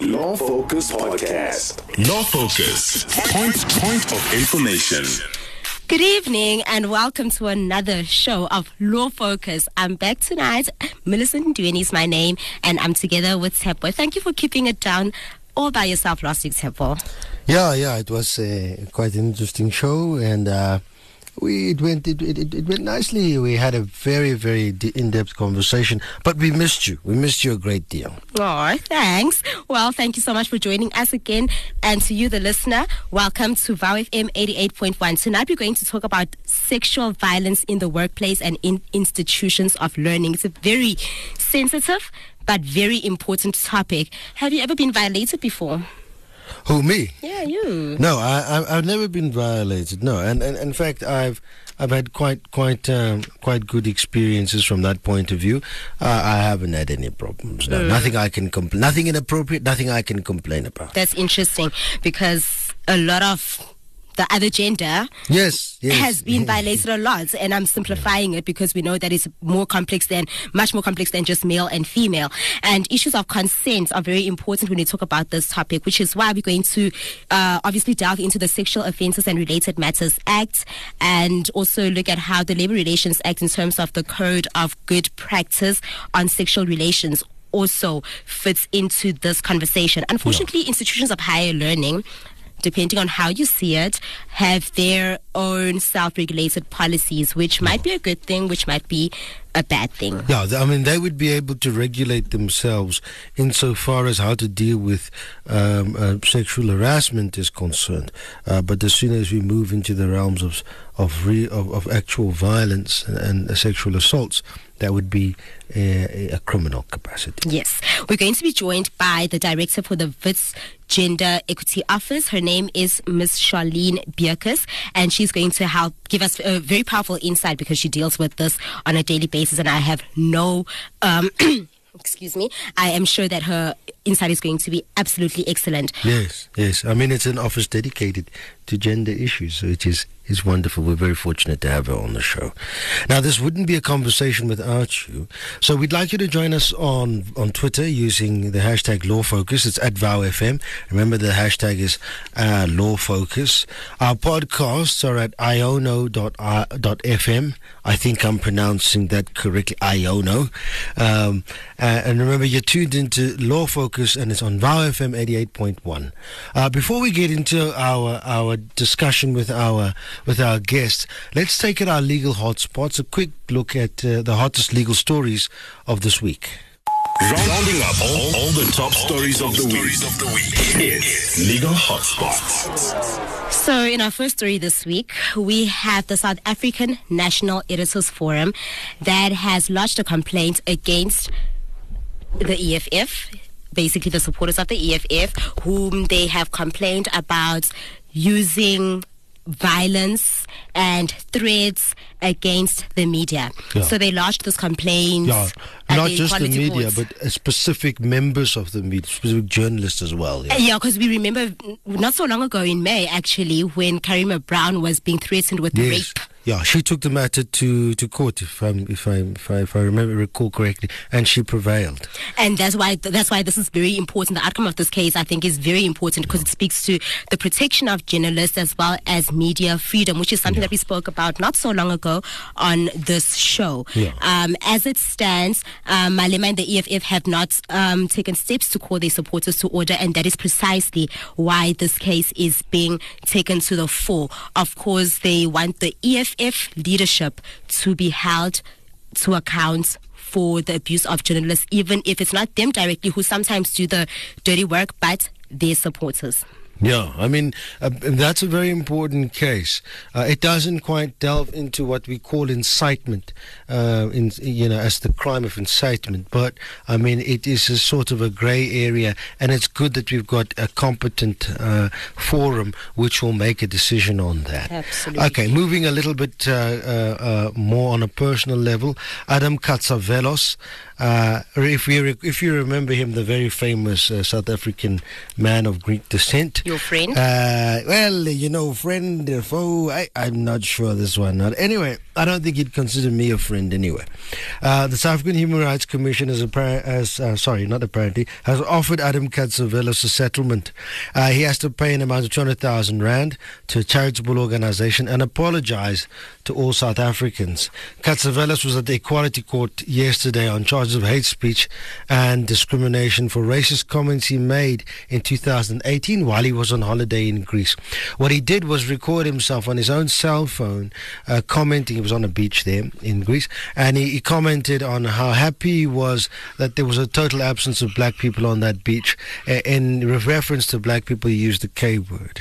Law Focus Podcast. Law Focus. Point, point of information. Good evening and welcome to another show of Law Focus. I'm back tonight. Millicent Duane is my name and I'm together with Tepo. Thank you for keeping it down all by yourself last week, Tepo. Yeah, yeah, it was uh, quite an interesting show and uh, we it went it, it, it went nicely. We had a very very in-depth conversation, but we missed you. We missed you a great deal. Oh, thanks. Well, thank you so much for joining us again, and to you, the listener, welcome to Vow FM eighty eight point one. Tonight we're going to talk about sexual violence in the workplace and in institutions of learning. It's a very sensitive but very important topic. Have you ever been violated before? Who me? Yeah, you. No, I, I have never been violated. No, and, and in fact, I've I've had quite quite um, quite good experiences from that point of view. Uh, I haven't had any problems. No, mm. nothing I can compl- nothing inappropriate. Nothing I can complain about. That's interesting because a lot of the other gender yes, yes. has been violated a lot. And I'm simplifying it because we know that it's more complex than, much more complex than just male and female. And issues of consent are very important when we talk about this topic, which is why we're going to uh, obviously delve into the Sexual Offences and Related Matters Act and also look at how the Labor Relations Act, in terms of the Code of Good Practice on Sexual Relations, also fits into this conversation. Unfortunately, institutions of higher learning depending on how you see it, have their own self regulated policies, which might be a good thing, which might be a bad thing. Yeah, I mean, they would be able to regulate themselves insofar as how to deal with um, uh, sexual harassment is concerned. Uh, but as soon as we move into the realms of of, re- of, of actual violence and, and uh, sexual assaults, that would be a, a, criminal capacity. Yes. We're going to be joined by the director for the WITS Gender Equity Office. Her name is Ms. Charlene Bierkes, and she's going to help give us a very powerful insight because she deals with this on a daily basis. And I have no. Um, excuse me, I am sure that her insight is going to be absolutely excellent. Yes, yes. I mean, it's an office dedicated to gender issues, which is, is wonderful. We're very fortunate to have her on the show. Now, this wouldn't be a conversation without you. So we'd like you to join us on, on Twitter using the hashtag LawFocus. It's at VowFM. Remember, the hashtag is uh, LawFocus. Our podcasts are at iono.fm. I think I'm pronouncing that correctly, Iono. Um, uh, and remember, you're tuned into Law Focus, and it's on VOW FM 88.1. Uh, before we get into our our discussion with our with our guests, let's take at our legal hotspots a quick look at uh, the hottest legal stories of this week. Rounding up all, all the top stories of the week. It's Legal Hotspots. So, in our first story this week, we have the South African National Editors Forum that has lodged a complaint against the EFF, basically the supporters of the EFF, whom they have complained about using violence and threats against the media. Yeah. So they lodged this complaint. Yeah, not just the media, but uh, specific members of the media, specific journalists as well. Yeah, because yeah, we remember not so long ago in May, actually, when Karima Brown was being threatened with yes. rape yeah, she took the matter to, to court, if I if I if I, if I remember recall correctly, and she prevailed. And that's why that's why this is very important. The outcome of this case, I think, is very important because it speaks to the protection of journalists as well as media freedom, which is something yeah. that we spoke about not so long ago on this show. Yeah. Um, as it stands, um, Malema and the EFF have not um, taken steps to call their supporters to order, and that is precisely why this case is being taken to the fore. Of course, they want the EFF EFF leadership to be held to account for the abuse of journalists, even if it's not them directly who sometimes do the dirty work, but their supporters. Yeah, I mean, uh, that's a very important case. Uh, it doesn't quite delve into what we call incitement, uh, in, you know, as the crime of incitement, but I mean, it is a sort of a grey area, and it's good that we've got a competent uh, forum which will make a decision on that. Absolutely. Okay, moving a little bit uh, uh, more on a personal level, Adam Catzavelos. Uh, if you if you remember him, the very famous uh, South African man of Greek descent. Your friend? Uh, well, you know, friend, foe. I, I'm not sure this one. Not anyway. I don't think he'd consider me a friend anyway. Uh, the South African Human Rights Commission has, appar- has uh, sorry, not apparently, has offered Adam Catzavelos a settlement. Uh, he has to pay an amount of 200,000 rand to a charitable organization and apologize to all South Africans. Catzavelos was at the Equality Court yesterday on charges of hate speech and discrimination for racist comments he made in 2018 while he was on holiday in Greece. What he did was record himself on his own cell phone uh, commenting. He was on a beach there in Greece and he, he commented on how happy he was that there was a total absence of black people on that beach. Uh, in reference to black people, he used the K word.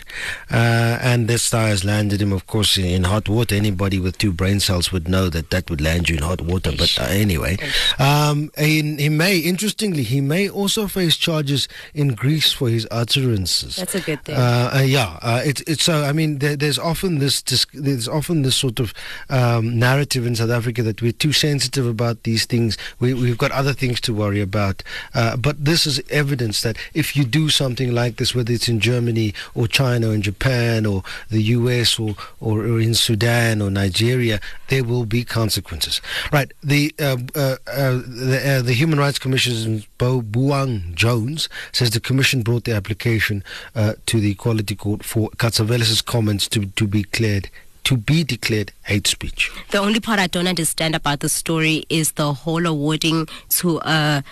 Uh, and this has landed him, of course, in hot water. Anybody with two brain cells would know that that would land you in hot water. But uh, anyway, um, he, he may, interestingly, he may also face charges in Greece for his utterances. That's a good thing. Uh, uh, yeah, uh, it's it's so. I mean, there, there's often this there's often this sort of um, narrative in South Africa that we're too sensitive about these things. We, we've got other things to worry about. Uh, but this is evidence that if you do something like this, whether it's in Germany or China or in Japan or the U.S. or or, or in Sudan or Nigeria, there will be consequences. Right. The uh, uh, uh, the, uh, the Human Rights Commissioner Bo Buang Jones says the commission brought the application uh, to the Equality Court for Catzavelos' comments to to be cleared to be declared hate speech. The only part I don't understand about the story is the whole awarding to a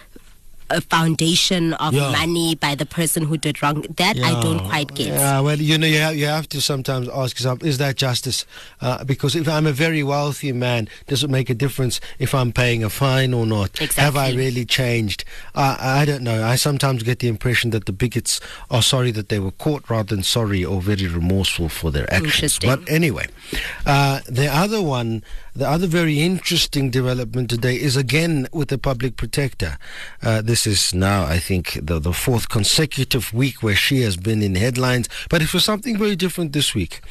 a foundation of Yeah. money by the person who did wrong. That I don't quite get. Yeah, well, you know, you have, you have to sometimes ask yourself, is that justice? Uh, because if I'm a very wealthy man, does it make a difference if I'm paying a fine or not? Exactly. Have I really changed? Uh, I don't know. I sometimes get the impression that the bigots are sorry that they were caught rather than sorry or very remorseful for their actions. But anyway, uh, the other one, the other very interesting development today is again with the public protector. Uh, this is now, I think, the, the fourth consecutive week where she has been in headlines, but it was something very different this week.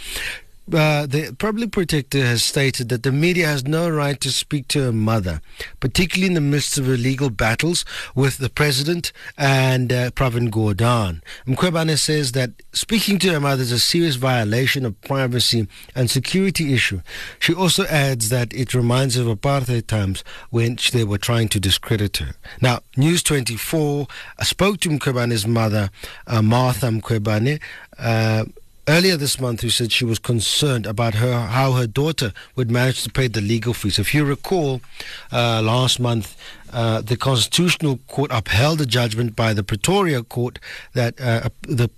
Uh, the public protector has stated that the media has no right to speak to her mother, particularly in the midst of her legal battles with the president and uh, Pravin Gordhan. Mkhwebane says that speaking to her mother is a serious violation of privacy and security issue. She also adds that it reminds her of apartheid times when they were trying to discredit her. Now, News 24 uh, spoke to Mkhwebane's mother, uh, Martha Mkhwebane. Earlier this month who said she was concerned about her how her daughter would manage to pay the legal fees. If you recall, uh, last month uh, the Constitutional Court upheld a judgment by the Pretoria Court that uh, the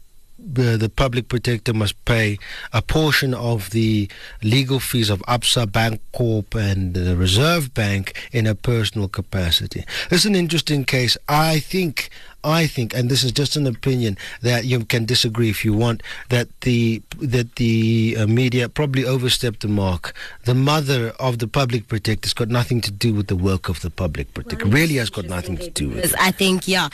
the, the public protector must pay a portion of the legal fees of ABSA Bank Corp and the Reserve Bank in a personal capacity. This is an interesting case. I think, I think, and this is just an opinion that you can disagree if you want, that the that the uh, media probably overstepped the mark. The mother of the public protector has got nothing to do with the work of the public protector. Really has got nothing to do with it. I think, yeah,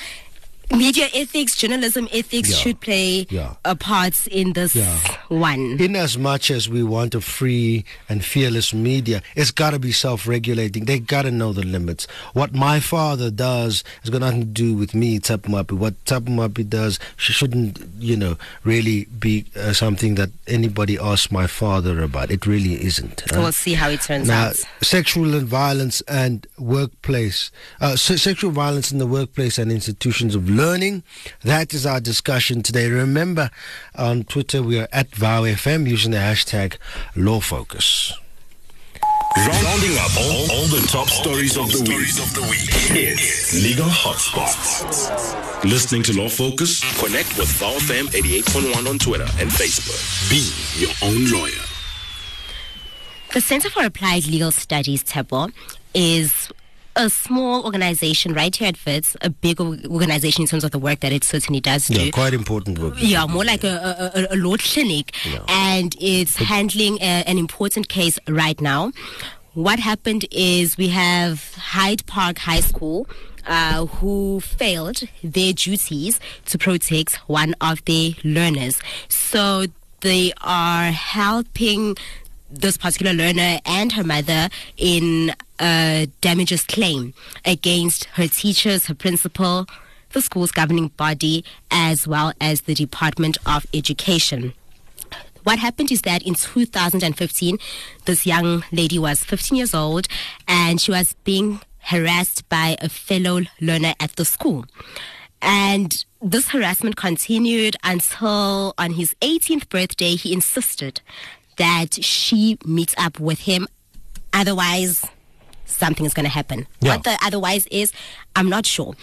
media ethics, journalism ethics Yeah. should play Yeah. a part in this Yeah. one. In as much as we want a free and fearless media, it's got to be self regulating. They got to know the limits. What my father does has got nothing to do with me, Tapumapi. What Tapumapi does sh- shouldn't, you know, really be uh, something that anybody asks my father about. It really isn't. We'll see how it turns Now, out. sexual and violence and workplace, uh, se- sexual violence in the workplace and institutions of learning. That is our discussion today. Remember, on Twitter we are at VowFM using the hashtag LawFocus. Rounding up all, all the top stories of the week. It's Legal Hotspots. Listening to Law Focus? Connect with VowFM 88.1 on Twitter and Facebook. Be your own lawyer. The Center for Applied Legal Studies, TEPO, is a small organization right here at WITS, a big organization in terms of the work that it certainly does do. Yeah, quite important work. Yeah, more like a, a, a, a law clinic, and it's handling a, an important case right now. What happened is we have Hyde Park High School. Uh, who failed their duties to protect one of their learners. So they are helping this particular learner and her mother in a damages claim against her teachers, her principal, the school's governing body, as well as the Department of Education. What happened is that in 2015, this young lady was 15 years old and she was being harassed by a fellow learner at the school. And this harassment continued until on his 18th birthday, he insisted that she meet up with him. Otherwise, something is going to happen. Yeah. What the otherwise is, I'm not sure.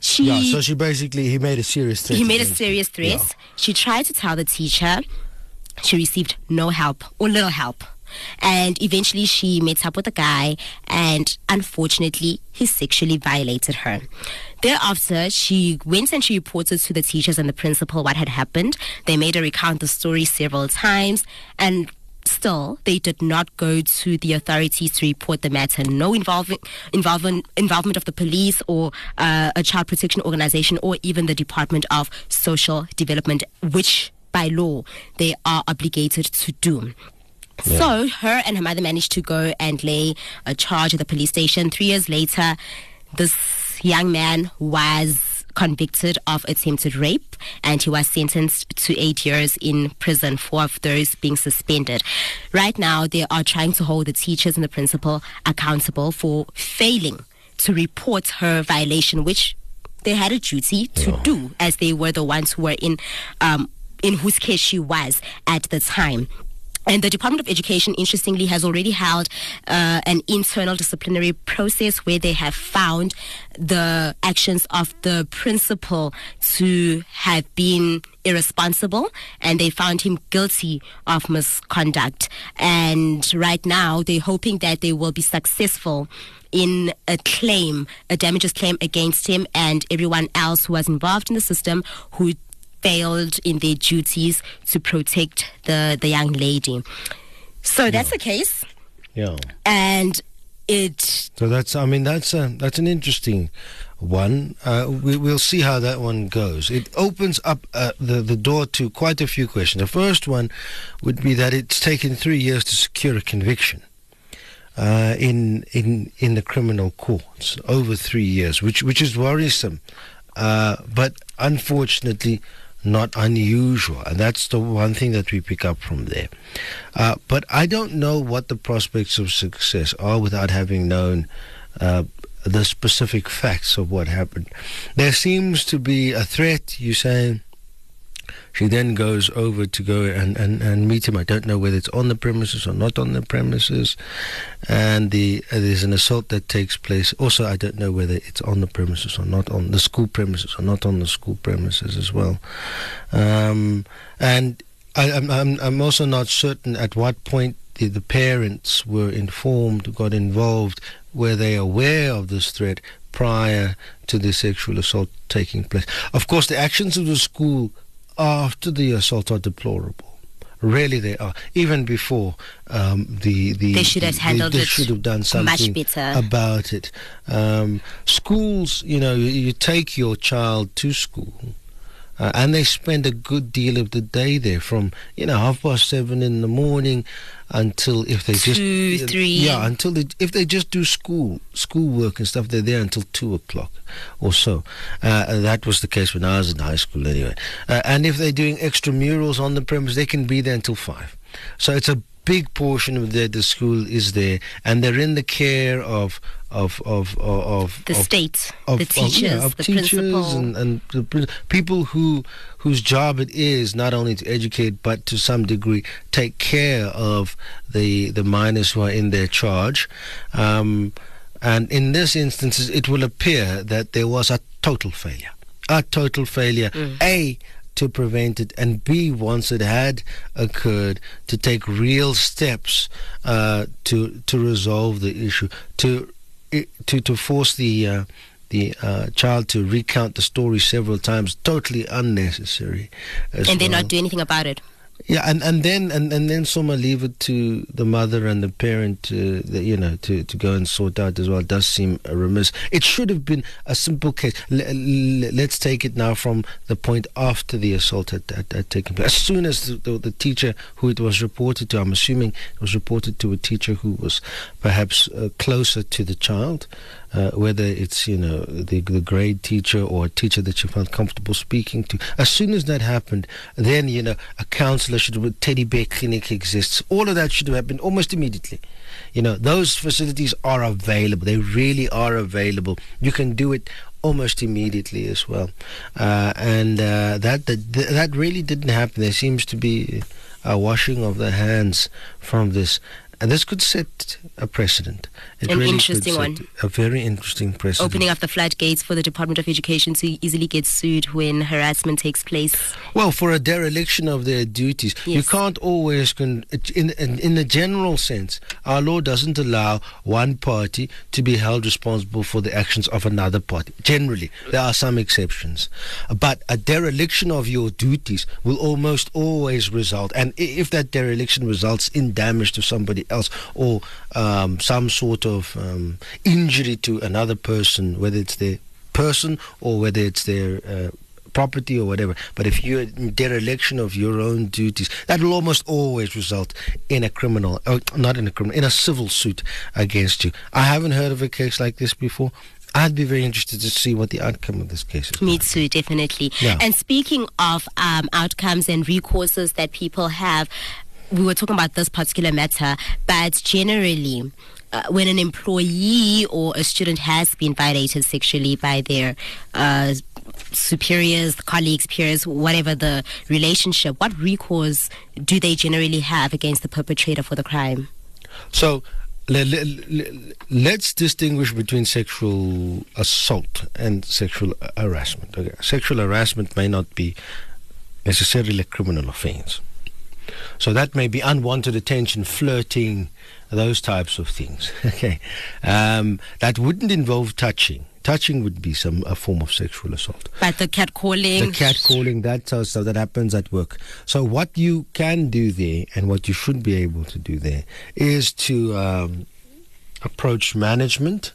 She, Yeah, so she basically, he made a serious threat. he made a serious threat. Yeah. She tried to tell the teacher. She received no help or little help. And eventually she met up with a guy and unfortunately he sexually violated her. Thereafter, she went and she reported to the teachers and the principal what had happened. They made her recount the story several times and Still, they did not go to the authorities to report the matter. No involvement, involvement, involvement of the police or uh, a child protection organization or even the Department of Social Development, which by law they are obligated to do. So her and her mother managed to go and lay a charge at the police station. Three years later, this young man was convicted of attempted rape and he was sentenced to eight years in prison, four of those being suspended. Right now, they are trying to hold the teachers and the principal accountable for failing to report her violation, which they had a duty to do as they were the ones who were in um, in whose case she was at the time. And the Department of Education, interestingly, has already held uh, an internal disciplinary process where they have found the actions of the principal to have been irresponsible and they found him guilty of misconduct. And right now, they're hoping that they will be successful in a claim, a damages claim against him and everyone else who was involved in the system who failed in their duties to protect the, the young lady. So that's the case. Yeah. And it So that's, I mean, that's a, that's an interesting one. Uh, we, we'll see how that one goes. It opens up uh, the the door to quite a few questions. The first one would be that it's taken three years to secure a conviction. Uh, in in in the criminal courts over three years, which which is worrisome, uh, but unfortunately not unusual, and that's the one thing that we pick up from there. Uh, but I don't know what the prospects of success are without having known uh, the specific facts of what happened. There seems to be a threat. You say she then goes over to go and, and, and meet him. I don't know whether it's on the premises or not on the premises. And the uh, there's an assault that takes place. Also, I don't know whether it's on the premises or not on the school premises or not on the school premises as well. Um, and I, I'm, I'm, I'm also not certain at what point the, the parents were informed, got involved, were they aware of this threat prior to the sexual assault taking place. Of course, the actions of the school after the assault are deplorable. Really, they are. Even before um, the the They should have handled they, it should have done much something better. about it. Um, schools, you know, you, you take your child to school. Uh, and they spend a good deal of the day there, from you know half past seven in the morning until if they just Two, three. yeah until they if they just do school schoolwork and stuff they're there until two o'clock or so. Uh, that was the case when I was in high school anyway. Uh, and if they're doing extramurals on the premise, they can be there until five. So it's a big portion of the the school is there, and they're in the care of of of of, of the of- state, of, the teachers, yeah, of the teachers principal. and, and the people who whose job it is not only to educate but to some degree take care of the the minors who are in their charge. Um, and in this instance, it will appear that there was a total failure, a total failure. A to prevent it, and B, once it had occurred, to take real steps uh, to to resolve the issue, to to to force the uh, the uh, child to recount the story several times, totally unnecessary. And they well. not do anything about it. Yeah, and, and then and, and then someone leave it to the mother and the parent to the, you know to, to go and sort out as well. Does seem remiss. It should have been a simple case. L- l- let's take it now from the point after the assault had, had, had taken place. As soon as the, the, the teacher who it was reported to, I'm assuming it was reported to a teacher who was perhaps uh, closer to the child. Uh, whether it's you know the the grade teacher or a teacher that you felt comfortable speaking to. As soon as that happened, then you know a counselor should have teddy bear clinic exists. All of that should have happened almost immediately. You know those facilities are available. They really are available. You can do it almost immediately as well, uh, and uh, that, that that really didn't happen. There seems to be a washing of the hands from this. And this could set a precedent. It An really interesting one. A very interesting precedent. Opening up the floodgates for the Department of Education to easily get sued when harassment takes place. Well, for a dereliction of their duties, yes. you can't always, con- in, in, in the general sense, our law doesn't allow one party to be held responsible for the actions of another party. Generally, there are some exceptions. But a dereliction of your duties will almost always result, and if that dereliction results in damage to somebody else or um, some sort of um, injury to another person, whether it's their person or whether it's their uh, property or whatever. But if you're in dereliction of your own duties, that will almost always result in a criminal, oh, not in a criminal, in a civil suit against you. I haven't heard of a case like this before. I'd be very interested to see what the outcome of this case is. Me too, definitely. Yeah. And speaking of um, outcomes and recourses that people have, we were talking about this particular matter, but generally, uh, when an employee or a student has been violated sexually by their uh, superiors, colleagues, peers, whatever the relationship, what recourse do they generally have against the perpetrator for the crime? So, let's distinguish between sexual assault and sexual harassment. Okay. Sexual harassment may not be necessarily a criminal offense. So that may be unwanted attention, flirting, those types of things. okay, um, that wouldn't involve touching. Touching would be some a form of sexual assault. But the catcalling, the catcalling, that uh, so that happens at work. So what you can do there, and what you should be able to do there, is to um, approach management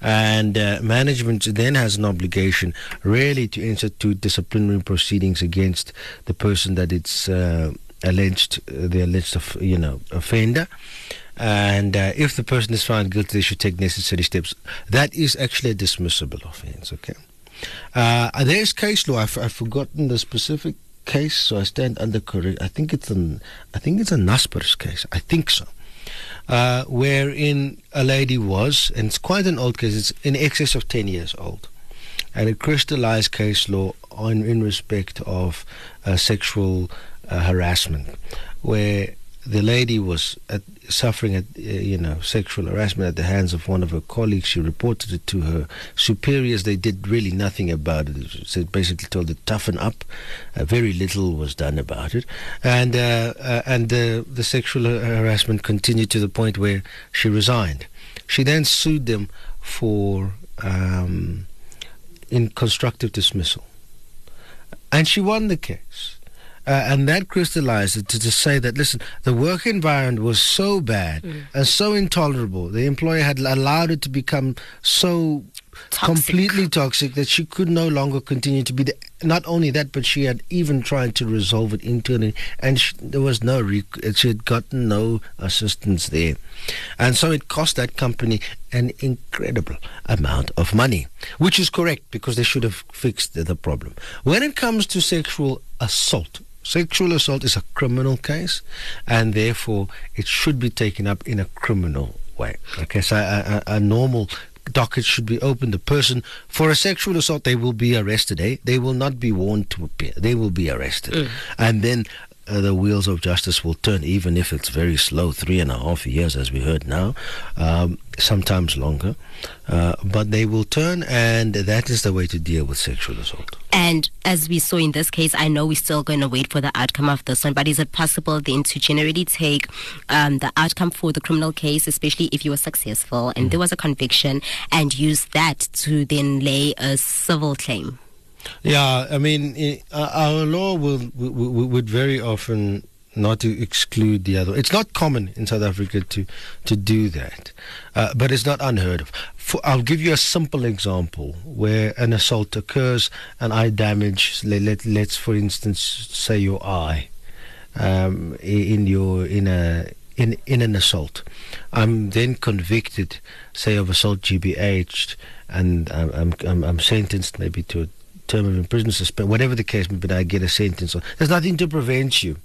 and uh, management then has an obligation really to institute disciplinary proceedings against the person that it's uh, alleged uh, the alleged you know offender and uh, if the person is found guilty they should take necessary steps. That is actually a dismissible offense okay? Uh, there's case law. I've, I've, forgotten the specific case so I stand under correct I think it's an I think it's a Naspers case. I think so. Uh, wherein a lady was and it's quite an old case it's in excess of 10 years old. And it crystallized case law on in respect of uh, sexual uh, harassment, where the lady was at, suffering, at, uh, you know, sexual harassment at the hands of one of her colleagues. She reported it to her superiors. They did really nothing about it. They basically told her toughen up. Uh, very little was done about it, and uh, uh, and the sexual harassment continued to the point where she resigned. She then sued them for um, in constructive dismissal, and she won the case. Uh, and that crystallized it to, to say that, listen, the work environment was so bad mm. and so intolerable. The employer had allowed it to become so toxic. completely toxic that she could no longer continue to be the, not only that but she had even tried to resolve it internally and she, there was no rec- she had gotten no assistance there and so it cost that company an incredible amount of money which is correct because they should have fixed the, the problem when it comes to sexual assault Sexual assault is a criminal case, and therefore it should be taken up in a criminal way. Okay, so a, a, a normal docket should be opened. The person for a sexual assault, they will be arrested. Eh? They will not be warned to appear. They will be arrested, mm. and then uh, the wheels of justice will turn, even if it's very slow, three and a half years, as we heard now, um, sometimes longer. Uh, but they will turn, and that is the way to deal with sexual assault. And as we saw in this case, I know we're still going to wait for the outcome of this one, but is it possible then to generally take um, the outcome for the criminal case, especially if you were successful and mm. there was a conviction, and use that to then lay a civil claim? Yeah, I mean, our law will, would very often not to exclude the other. It's not common in South Africa to to do that, uh, but it's not unheard of. For, I'll give you a simple example where an assault occurs and I damage. Let, let let's for instance say your eye um, in your in a in in an assault. I'm then convicted, say of assault GBH, and I'm I'm, I'm, I'm sentenced maybe to a term of imprisonment, suspend, whatever the case may be. I get a sentence. There's nothing to prevent you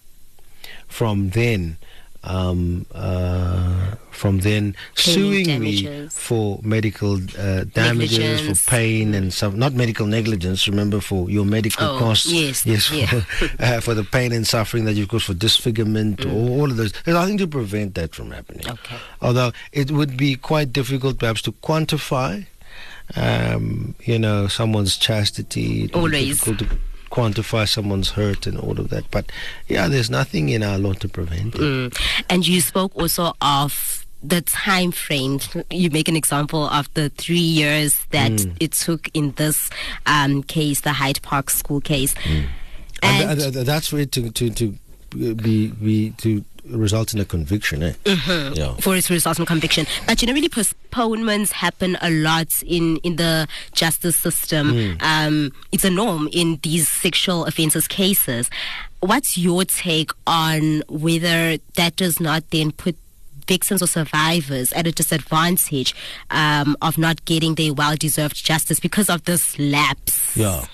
from then um, uh, from then Claiming suing me for medical uh, damages, Negligence. for pain and some, not medical negligence, remember, for your medical Oh, costs. yes, Yes, yeah. for, uh, for the pain and suffering that you've caused, for disfigurement, all, all of those. There's nothing to prevent that from happening. Okay. Although it would be quite difficult perhaps to quantify, um, you know, someone's chastity. It would be Always. difficult to quantify someone's hurt and all of that. But yeah, there's nothing in our law to prevent it. Mm. And you spoke also of the time frame. You make an example of the three years that Mm. it took in this um, case, the Hyde Park school case. And, And, th- th- that's where to to to be be to result in a conviction. Eh? Mm-hmm. Yeah. for its result in conviction. But generally, postponements happen a lot in, in the justice system. Um, it's a norm in these sexual offences cases. What's your take on whether that does not then put victims or survivors at a disadvantage um, of not getting their well-deserved justice because of this lapse? Yeah,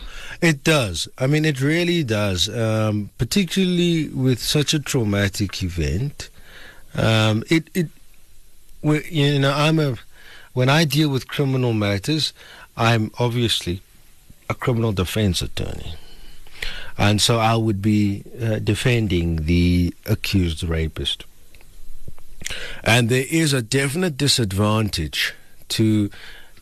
it does. I mean, it really does. Um, particularly with such a traumatic event, um, it it you know I'm a when I deal with criminal matters, I'm obviously a criminal defense attorney. And so I would be uh, defending the accused rapist. And there is a definite disadvantage to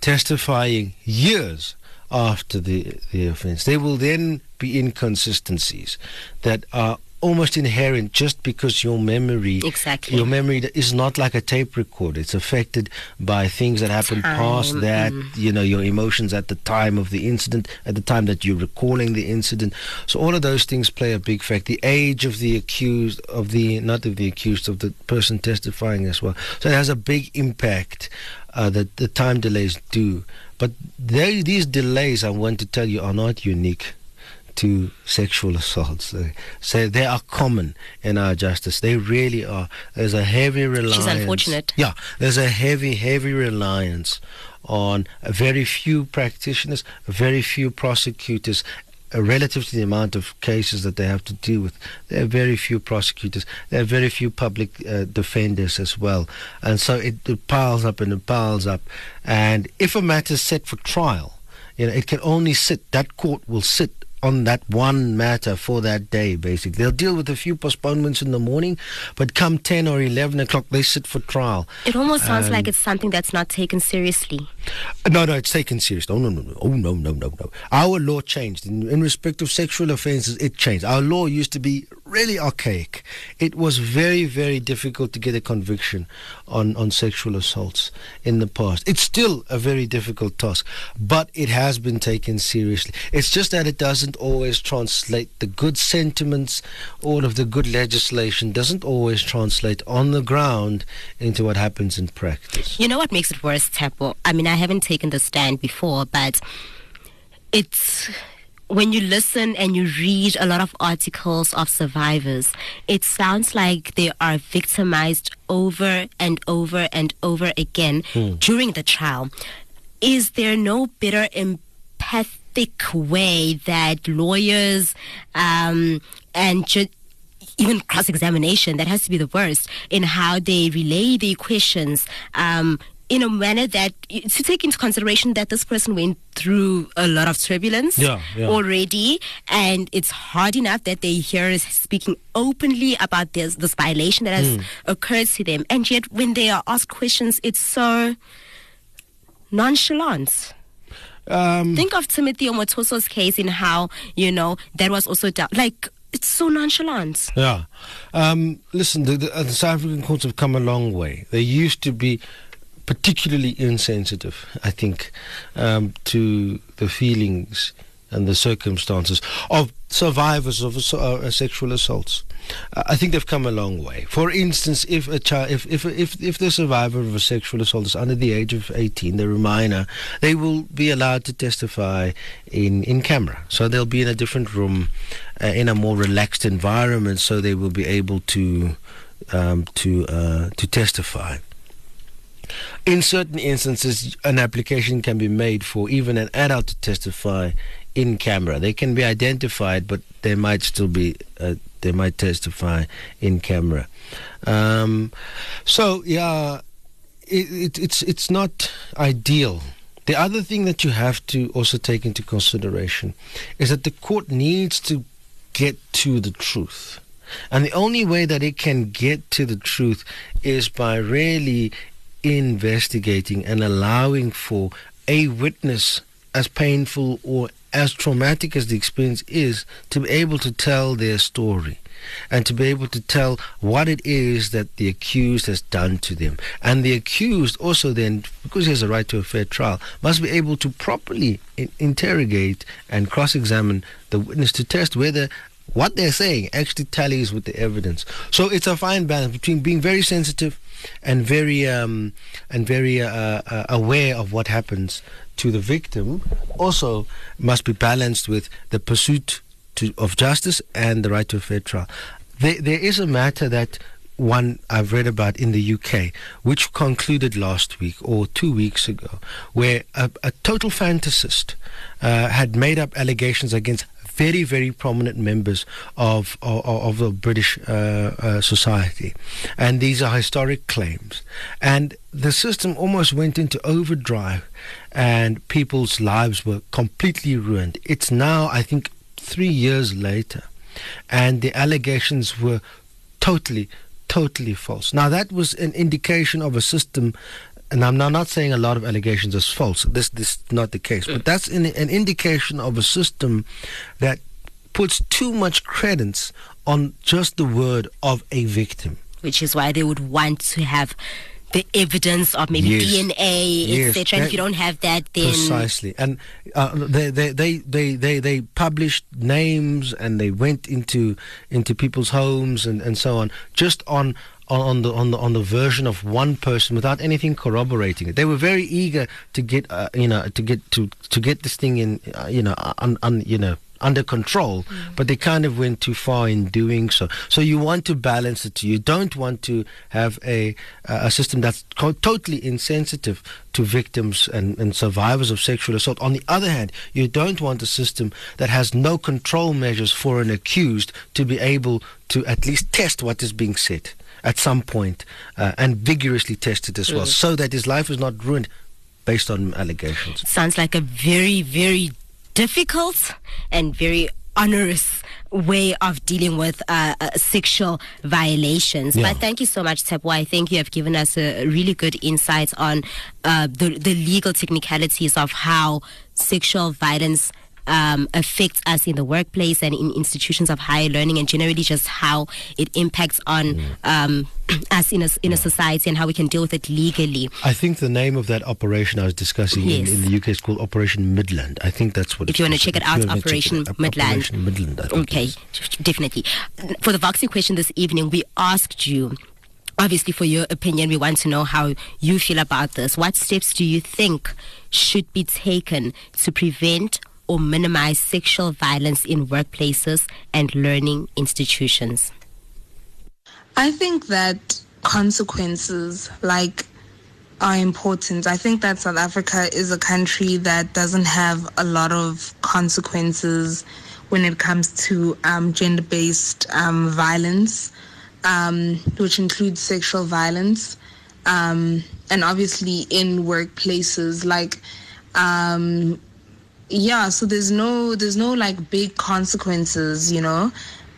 testifying years after the, the offense. There will then be inconsistencies that are almost inherent just because your memory Exactly. your memory is not like a tape recorder. It's affected by things that happened past that mm. you know your emotions at the time of the incident at the time that you're recalling the incident. So all of those things play a big factor. The age of the accused of the not of the accused of the person testifying as well. So it has a big impact uh, that the time delays do. But they, these delays i want to tell you are not unique to sexual assaults. Uh, So they are common in our justice. They really are. There's a heavy reliance. unfortunate. Yeah, there's a heavy, heavy reliance on very few practitioners, very few prosecutors. Uh, relative to the amount of cases that they have to deal with, there are very few prosecutors. There are very few public uh, defenders as well, and so it, it piles up and it piles up. And if a matter is set for trial, you know, it can only sit. That court will sit on that one matter for that day, basically. They'll deal with a few postponements in the morning, but come 10 or 11 o'clock, they sit for trial. It almost sounds Um, like it's something that's not taken seriously. No, no, it's taken seriously. Oh, no, no, no. Oh, no, no, no, no. Our law changed. In, in respect of sexual offences, it changed. Our law used to be really archaic. It was very, very difficult to get a conviction on, on sexual assaults in the past. It's still a very difficult task, but it has been taken seriously. It's just that it doesn't always translate the good sentiments, all of the good legislation doesn't always translate on the ground into what happens in practice. You know what makes it worse, Tapo? I mean, I haven't taken the stand before, but it's when you listen and you read a lot of articles of survivors, it sounds like they are victimized over and over and over again during the trial. Is there no better empathic way that lawyers um, and ju- even cross examination, that has to be the worst, in how they relay the questions um, in a manner that to take into consideration that this person went through a lot of turbulence Yeah, yeah. already, and it's hard enough that they hear us speaking openly about this this violation that has Hmm. occurred to them, and yet when they are asked questions, it's so nonchalant. Um, Think of Timothy Omotoso's case in how you know that was also done. Like it's so nonchalant. Yeah. Um, listen, the, the, uh, the South African courts have come a long way. They used to be particularly insensitive, I think, um, to the feelings and the circumstances of survivors of uh, sexual assaults. I think they've come a long way. For instance, if a child, if, if if if the survivor of a sexual assault is under the age of 18, they're a minor, they will be allowed to testify in in camera. So they'll be in a different room, uh, in a more relaxed environment, so they will be able to um, to uh, to testify. In certain instances, an application can be made for even an adult to testify in camera. They can be identified, but they might still be uh, they might testify in camera. Um, so yeah, it, it, it's it's not ideal. The other thing that you have to also take into consideration is that the court needs to get to the truth. And the only way that it can get to the truth is by really investigating and allowing for a witness, as painful or as traumatic as the experience is, to be able to tell their story and to be able to tell what it is that the accused has done to them. And the accused also then, because he has a right to a fair trial, must be able to properly in- interrogate and cross examine the witness to test whether what they're saying actually tallies with the evidence. So it's a fine balance between being very sensitive and very um, and very uh, uh, aware of what happens to the victim. Also, must be balanced with the pursuit to, of justice and the right to a fair trial. There, there is a matter that one I've read about in the UK, which concluded last week or two weeks ago, where a, a total fantasist uh, had made up allegations against very, very prominent members of of, of the British uh, uh, society, and these are historic claims. And the system almost went into overdrive, and people's lives were completely ruined. It's now, I think, three years later, and the allegations were totally, totally false. Now, that was an indication of a system. And I'm now not saying a lot of allegations is false. This, this is not the case. But that's an, an indication of a system that puts too much credence on just the word of a victim. Which is why they would want to have the evidence of maybe Yes. DNA, Yes, etc. If you don't have that, then Precisely, and uh, they, they, they, they, they, they published names and they went into into people's homes and, and so on, just. On on the on the on the version of one person without anything corroborating it, they were very eager to get uh, you know to get to to get this thing in uh, you know un, un, you know under control, but they kind of went too far in doing so. So you want to balance it. You don't want to have a a system that's co- totally insensitive to victims and, and survivors of sexual assault. On the other hand, you don't want a system that has no control measures for an accused to be able to at least test what is being said at some point uh, and vigorously test it as well, so that his life is not ruined based on allegations. sounds like a very, very difficult and very onerous way of dealing with uh, uh, sexual violations. Yeah. But thank you so much, Tepwa. I think you have given us a really good insight on uh, the, the legal technicalities of how sexual violence um, affects us in the workplace and in institutions of higher learning, and generally just how it impacts on um, us in a, in a society and how we can deal with it legally. I think the name of that operation I was discussing Yes. in, in the UK is called Operation Midland. I think that's what If it's you wanna called. check it If you out, Operation it out, Midland. Operation Midland. I think Okay, definitely. For the Voxy question this evening, we asked you, obviously, for your opinion. We want to know how you feel about this. What steps do you think should be taken to prevent or minimize sexual violence in workplaces and learning institutions? I think that consequences like are important. I think that South Africa is a country that doesn't have a lot of consequences when it comes to um, gender-based um, violence, um, which includes sexual violence, um, and obviously in workplaces like. Yeah so there's no there's no like big consequences you know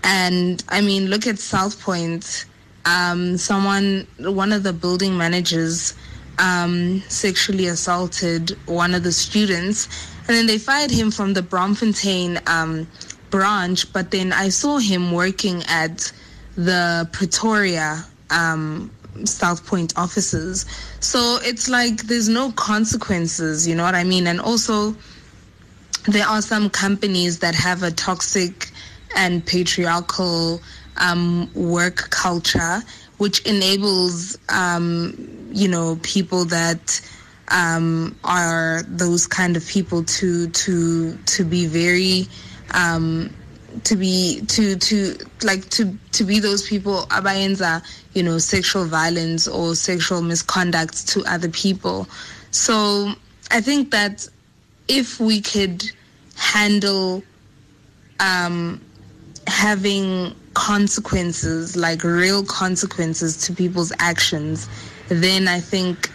and i mean look at south point um someone one of the building managers um sexually assaulted one of the students and then they fired him from the Braamfontein um branch but then i saw him working at the pretoria um South Point offices. So it's like there's no consequences, you know what I mean? And also, there are some companies that have a toxic and patriarchal um, work culture, which enables, um, you know, people that um, are those kind of people to to to be very, um, to be to to like to to be those people abayenza you know sexual violence or sexual misconduct to other people. So i think that if we could handle um having consequences like real consequences to people's actions then i think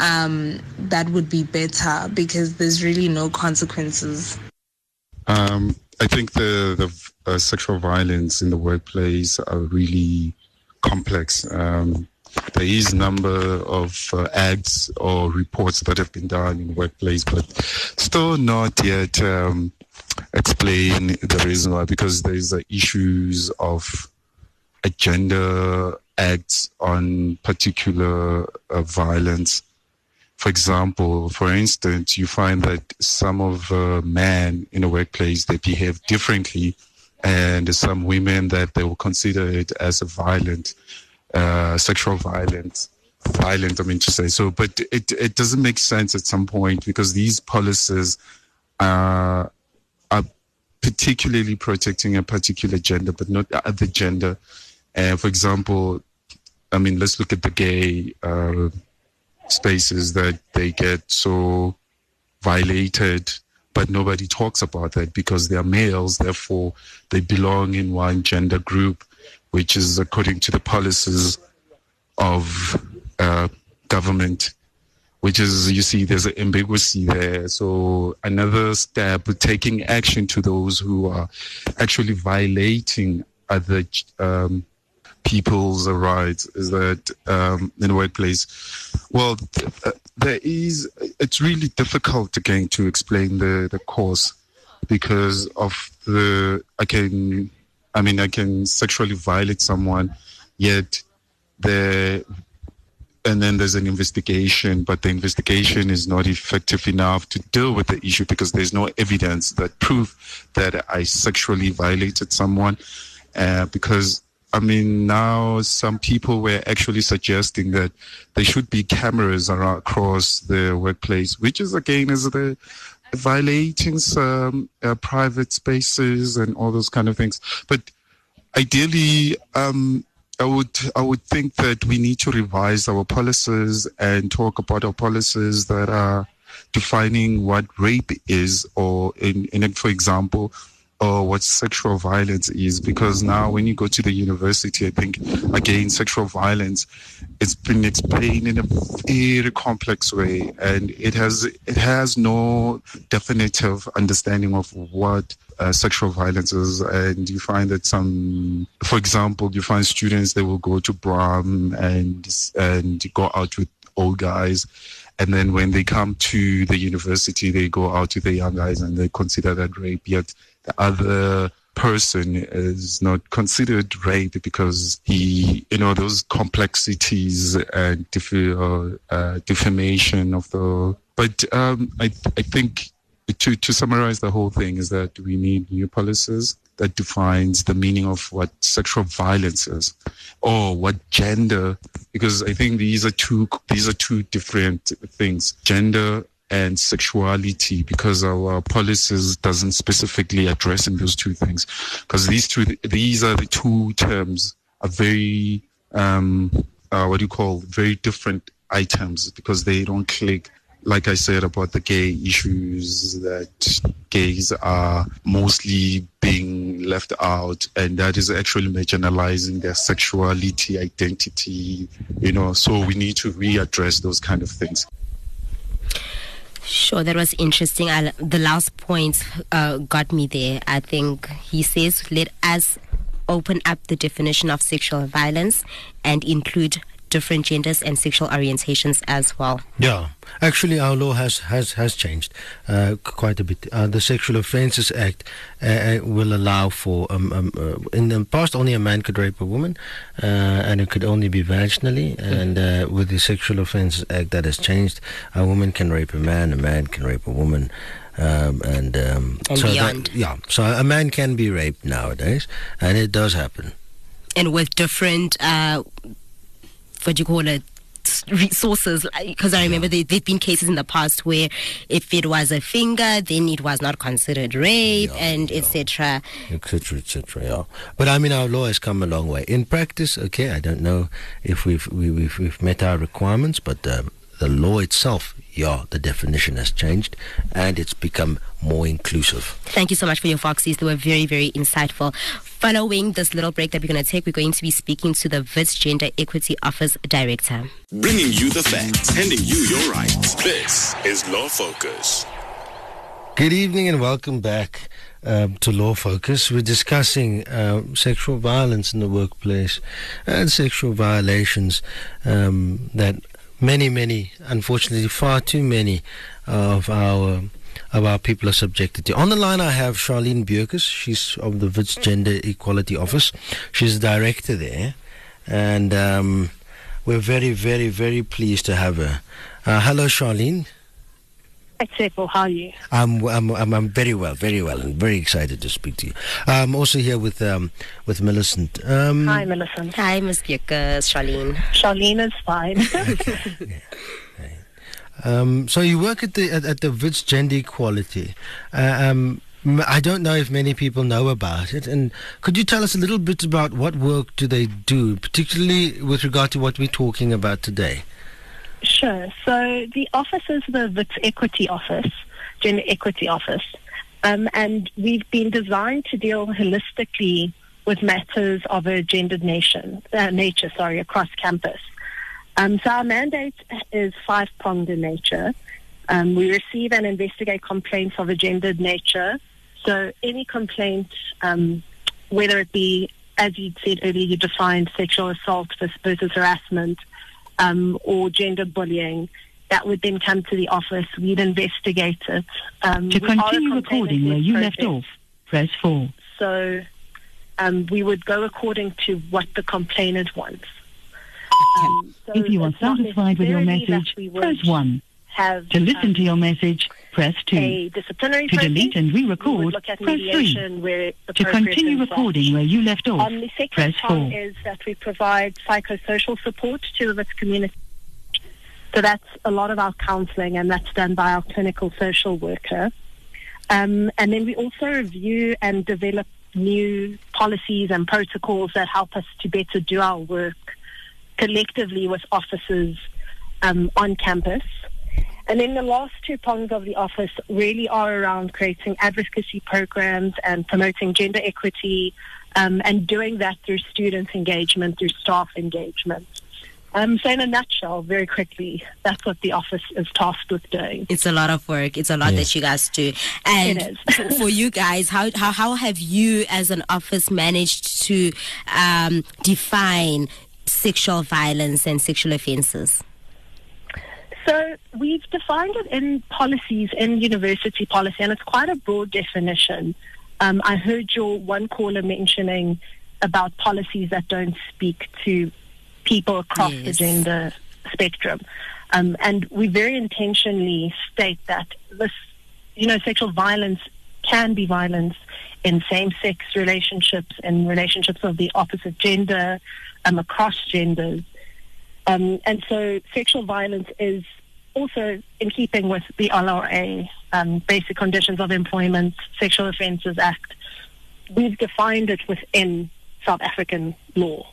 um that would be better because there's really no consequences um I think the the uh, sexual violence in the workplace are really complex. Um, there is number of uh, acts or reports that have been done in the workplace, but still not yet um, explain the reason why. Because there's uh, issues of agenda acts on particular uh, violence for example, for instance, you find that some of men in a workplace they behave differently, and some women that they will consider it as a violent, uh, sexual violence, violent. I mean to say so, but it it doesn't make sense at some point because these policies are are particularly protecting a particular gender, but not the other gender. And for example, I mean, let's look at the gay. Uh, spaces that they get so violated but nobody talks about that because they're males therefore they belong in one gender group which is according to the policies of uh, government which is you see there's an ambiguity there. So another step taking action to those who are actually violating other um, people's rights is that um, in the workplace, well, th- uh, there is, it's really difficult again to explain the, the cause because of the, can, I mean, I can sexually violate someone, yet the, and then there's an investigation, but the investigation is not effective enough to deal with the issue because there's no evidence that prove that I sexually violated someone. Uh, because I mean, now some people were actually suggesting that there should be cameras around, across the workplace, which is again is the violating some uh, private spaces and all those kind of things. But ideally, um, I would I would think that we need to revise our policies and talk about our policies that are defining what rape is, or in, in for example, or what sexual violence is. Because now when you go to the university i think again sexual violence it's been explained in a very complex way. And it has it has no definitive understanding of what uh, sexual violence is. And you find that some for example you find students they will go to Braam and and go out with old guys. And then when they come to the university they go out with the young guys and they consider that rape. Yet the other person is not considered rape because he, you know, those complexities and def- uh, defamation of the. But um, I, I think to to summarize the whole thing is that we need new policies that defines the meaning of what sexual violence is or what gender because i think these are two these are two different things gender and sexuality because our policies doesn't specifically address in those two things. Because these two these are the two terms are very um uh, what do you call very different items because they don't click like I said about the gay issues that gays are mostly being left out and that is actually marginalizing their sexuality identity you know. So we need to readdress those kind of things Sure, that was interesting. I, the last point uh, got me there. I think he says, let us open up the definition of sexual violence and include different genders and sexual orientations as well. Yeah, actually, our law has has has changed uh, quite a bit. Uh, the Sexual Offences Act uh, uh will allow for um, um, uh, in the past only a man could rape a woman, uh, and it could only be vaginally. And with the Sexual Offences Act, that has changed. A woman can rape a man, a man can rape a woman. Um, and, um, and so beyond. That, yeah, so a man can be raped nowadays, and it does happen. And with different what do you call it resources because I remember there, there've been cases in the past where if it was a finger, then it was not considered rape Yeah, and etc. etc., etc. Yeah, but I mean, our law has come a long way. In practice, okay, I don't know if we've we, we've, we've met our requirements, but um, the law itself, yeah, the definition has changed, and it's become more inclusive. Thank you so much for your Foxies. They were very, very insightful. Following this little break that we're going to take, we're going to be speaking to the WITS Gender Equity Office Director. Bringing you the facts, handing you your rights. This is Law Focus. Good evening and welcome back um, to Law Focus. We're discussing um, sexual violence in the workplace and sexual violations um, that many, many, unfortunately, far too many of our of our people are subjected to. On the line, I have Charlene Bierkes. She's of the WITS Gender Equality Office. She's the director there, and um, we're very, very, very pleased to have her. Uh, hello, Charlene. Acceptable. How are you? I'm, I'm, I'm, I'm very well, very well, and very excited to speak to you. I'm also here with um, with Millicent. Um, Hi, Millicent. Hi, Ms. Bierkes, Charlene. Charlene is fine. Um, so you work at the at, at the Wits Gender Equality. Uh, um, I don't know if many people know about it, and could you tell us a little bit about what work do they do, particularly with regard to what we're talking about today? sure. So the office is the WITS Equity Office, Gender Equity Office, um, and we've been designed to deal holistically with matters of a gendered nation, uh, nature, sorry, across campus. Um, so our mandate is five-pronged in nature. Um, we receive and investigate complaints of a gendered nature. So any complaint, um, whether it be, as you said earlier, you defined sexual assault versus, harassment um, or gender bullying, that would then come to the office. We'd investigate it. Um, To we are a continue recording where you left off, press 4. so um, we would go according to what the complainant wants. Um, so If you are satisfied with your message, press 1. Have, To listen um, to your message, press 2. disciplinary To delete and re-record, press 3. To continue recording where you left off, Um, press prong 4. is that we provide psychosocial support to the community. So that's a lot of our counselling, and that's done by our clinical social worker. Um, and then we also review and develop new policies and protocols that help us to better do our work collectively with officers um, on campus. And then the last two prongs of the office really are around creating advocacy programs and promoting gender equity um, and doing that through student engagement, through staff engagement. Um, so in a nutshell, very quickly, that's what the office is tasked with doing. It's a lot of work. It's a lot that you guys do. And It for- for you guys, how, how, how have you as an office managed to um, define sexual violence and sexual offences? So we've defined it in policies in university policy, and it's quite a broad definition. Um, I heard your one caller mentioning about policies that don't speak to people across the gender spectrum. Um, and we very intentionally state that this, you know, sexual violence can be violence in same-sex relationships, in relationships of the opposite gender, um, across genders. Um, and so sexual violence is also in keeping with the LRA, um, Basic Conditions of Employment, Sexual Offences Act. We've defined it within South African law,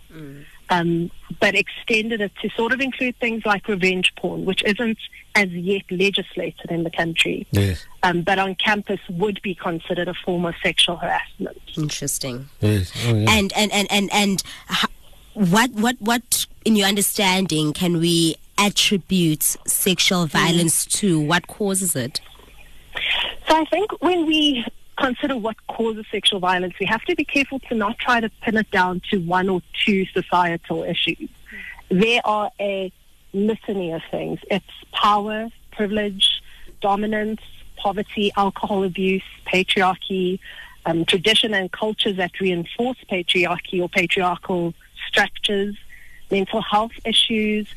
um, but extended it to sort of include things like revenge porn, which isn't as yet legislated in the country, Yes, um, but on campus would be considered a form of sexual harassment. Interesting. yes. Oh, yeah. And and and and and ho- what what what in your understanding can we attribute sexual violence to? What causes it? So I think when we consider what causes sexual violence, we have to be careful to not try to pin it down to one or two societal issues. There are a litany of things. It's power, privilege, dominance, poverty, alcohol abuse, patriarchy, um, tradition and cultures that reinforce patriarchy or patriarchal structures, mental health issues,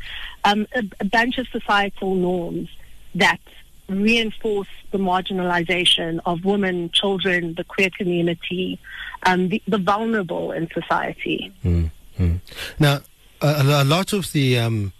um, a, a bunch of societal norms that reinforce the marginalization of women, children, the queer community, um, the, the vulnerable in society. Now, a, a lot of the um,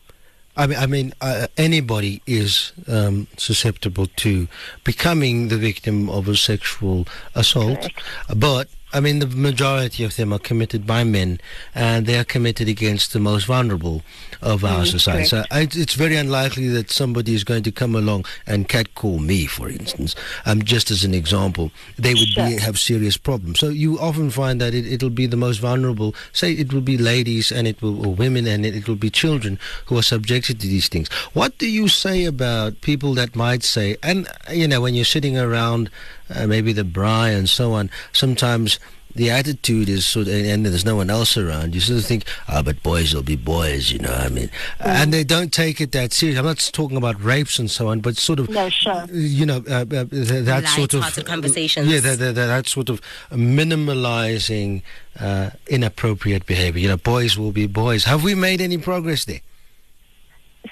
I mean, I mean, uh, anybody is um, susceptible to becoming the victim of a sexual assault, but I mean, the majority of them are committed by men, and they are committed against the most vulnerable of our Mm, society. So I, it's very unlikely that somebody is going to come along and catcall me, for instance. Um, just as an example, they would be, have serious problems. So you often find that it, it'll be the most vulnerable. Say it will be ladies and it will or women and it, it will be children who are subjected to these things. What do you say about people that might say, and you know, when you're sitting around, uh, maybe the braai and so on, sometimes the attitude is sort of, and there's no one else around. You sort of think, ah, but boys will be boys, you know. I mean, and they don't take it that serious. I'm not talking about rapes and so on, but sort of, No, sure. you know, uh, uh, th- that sort of Light-hearted conversations. Yeah, that, that, that sort of minimalizing uh, inappropriate behavior. You know, boys will be boys. Have we made any progress there?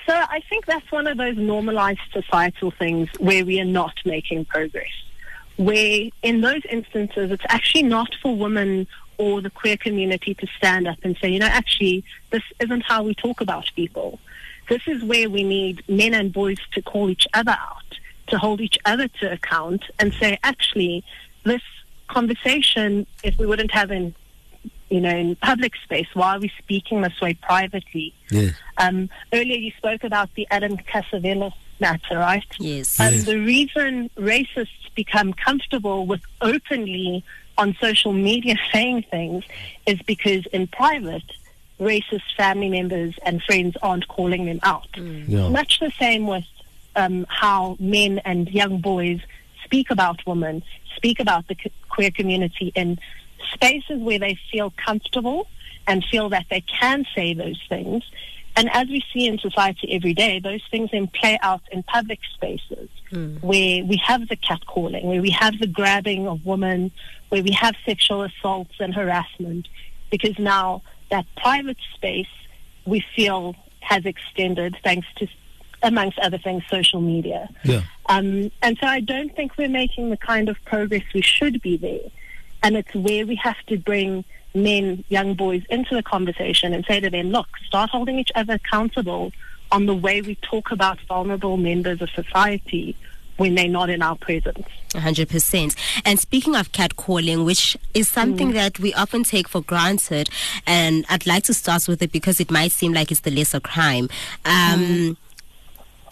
So I think that's one of those normalized societal things where we are not making progress. Where in those instances, it's actually not for women or the queer community to stand up and say, you know, actually, this isn't how we talk about people. This is where we need men and boys to call each other out, to hold each other to account and say, actually, this conversation, if we wouldn't have in, you know, in public space, why are we speaking this way privately? Yeah. Um, earlier, you spoke about the Adam Catzavelos matter, right? Yes. Um, Yes. The reason racists become comfortable with openly on social media saying things is because in private, racist family members and friends aren't calling them out. Yeah. Much the same with um, how men and young boys speak about women, speak about the queer community in spaces where they feel comfortable and feel that they can say those things. And as we see in society every day, those things then play out in public spaces where we have the catcalling, where we have the grabbing of women, where we have sexual assaults and harassment, because now that private space we feel has extended thanks to, amongst other things, social media. Yeah. Um, and so I don't think we're making the kind of progress we should be there. And it's where we have to bring men, young boys into the conversation and say to them, look, start holding each other accountable on the way we talk about vulnerable members of society when they're not in our presence. 100%. And speaking of catcalling, which is something Mm. that we often take for granted, and I'd like to start with it because it might seem like it's the lesser crime. Um, uh,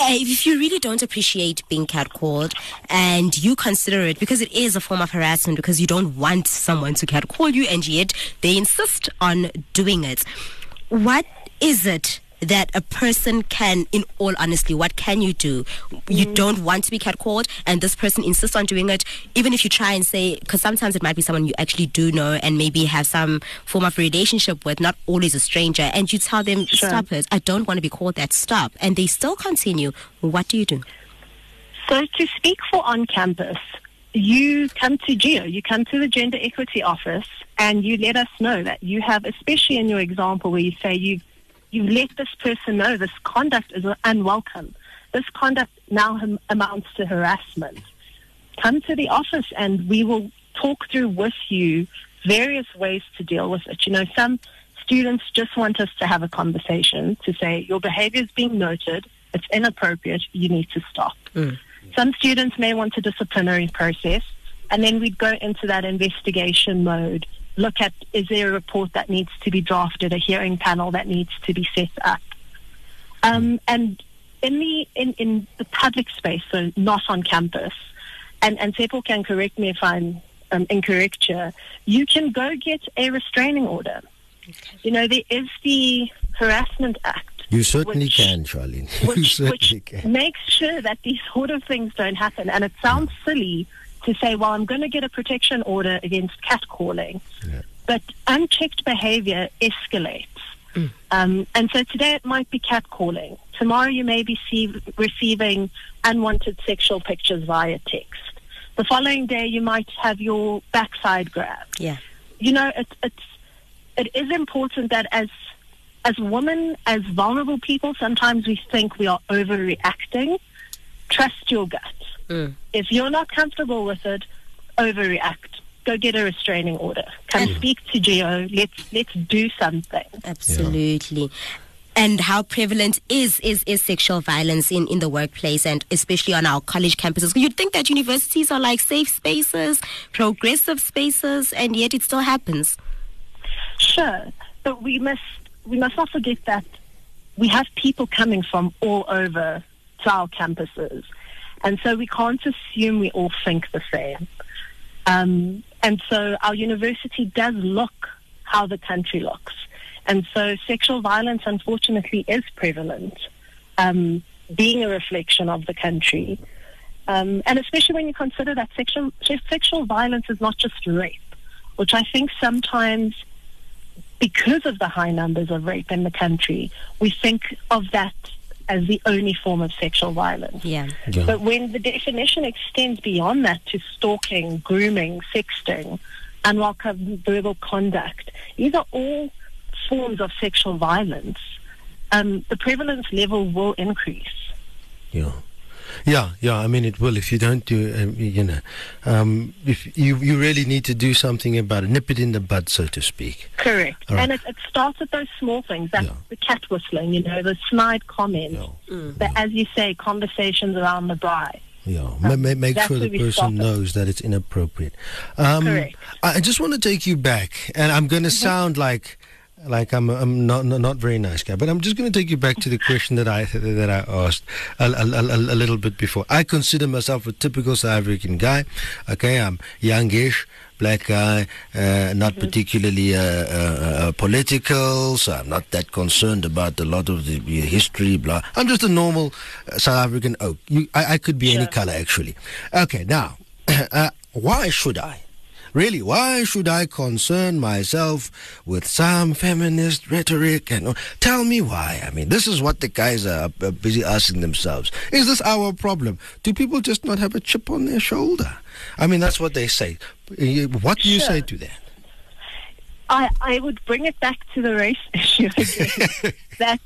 Eh, if you really don't appreciate being catcalled and you consider it because it is a form of harassment because you don't want someone to catcall you and yet they insist on doing it, what is it that a person can, in all honesty, what can you do? You mm. don't want to be catcalled, and this person insists on doing it, even if you try and say, because sometimes it might be someone you actually do know and maybe have some form of relationship with, not always a stranger, and you tell them, Sure. stop it, I don't want to be called that, stop, and they still continue. What do you do? So to speak for on campus, you come to GEO, you come to the Gender Equity Office, and you let us know that you have, especially in your example where you say you've, you've let this person know this conduct is unwelcome. This conduct now amounts to harassment. Come to the office and we will talk through with you various ways to deal with it. You know, some students just want us to have a conversation to say, your behavior is being noted, it's inappropriate, you need to stop. Mm. Some students may want a disciplinary process, and then we'd go into that investigation mode. Look at is there a report that needs to be drafted, a hearing panel that needs to be set up, um, and in the in, in the public space, so not on campus. And and Tshepo can correct me if I'm um, incorrect here. You can go get a restraining order. You know there is the Harassment Act You certainly Which- can, Charlene. you which, certainly which can. makes sure that these sort of things don't happen. And it sounds silly to say, well, I'm going to get a protection order against catcalling. Yeah. But unchecked behavior escalates. Um, and so today it might be catcalling. Tomorrow you may be see- receiving unwanted sexual pictures via text. The following day you might have your backside grabbed Yeah. you know, it's it's it is important that as as women, as vulnerable people, sometimes we think we are overreacting. Trust your gut. Mm. If you're not comfortable with it, overreact. Go get a restraining order. Come speak to Geo. Let's let's do something. Absolutely. and how prevalent is is, is sexual violence in, in the workplace and especially on our college campuses. You'd think that universities are like safe spaces, progressive spaces, and yet it still happens. Sure, but we must we must not forget that we have people coming from all over to our campuses, and so we can't assume we all think the same. Um, and so our university does look how the country looks, and so sexual violence, unfortunately, is prevalent, um, being a reflection of the country. Um, and especially when you consider that sexual sexual violence is not just rape, which I think sometimes because of the high numbers of rape in the country, we think of that as the only form of sexual violence. Yeah. Yeah. But when the definition extends beyond that to stalking, grooming, sexting, and unwelcome verbal conduct, these are all forms of sexual violence. Um, the prevalence level will increase. Yeah. Yeah, yeah. I mean, it will if you don't do, um, you know, um, if you you really need to do something about it, nip it in the bud, so to speak. Correct. All right. And it, it starts with those small things, that Yeah. the cat whistling, you know, the snide comments, Yeah. but as you say, conversations around the braai. Yeah, ma- ma- make sure the person knows that it's inappropriate. Um, Correct. I I just want to take you back, and I'm going to sound like like I'm I'm not not not very nice guy, but I'm just going to take you back to the question that I that I asked a, a, a, a little bit before. I consider myself a typical South African guy. Okay, I'm youngish. Black guy, uh, not particularly uh, uh, uh, political, so I'm not that concerned about a lot of the, history. Blah. I'm just a normal uh, South African oak. You, I, I could be any color actually. Okay, now, uh, why should I? Really, why should I concern myself with some feminist rhetoric? And tell me why. I mean, this is what the guys are uh, busy asking themselves. Is this our problem? Do people just not have a chip on their shoulder? I mean, that's what they say. Uh, What do you Sure. say to that? I, I would bring it back to the race issue again. that,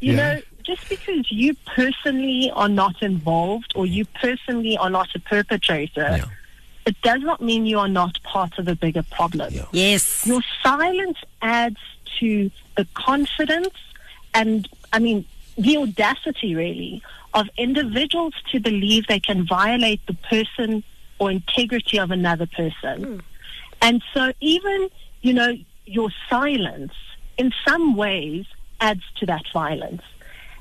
you Yeah. know, just because you personally are not involved or you personally are not a perpetrator, Yeah. It does not mean you are not part of a bigger problem. Yeah. Yes. Your silence adds to the confidence and, I mean, the audacity really of individuals to believe they can violate the person or integrity of another person. Hmm. And so, even, you know, your silence in some ways adds to that violence.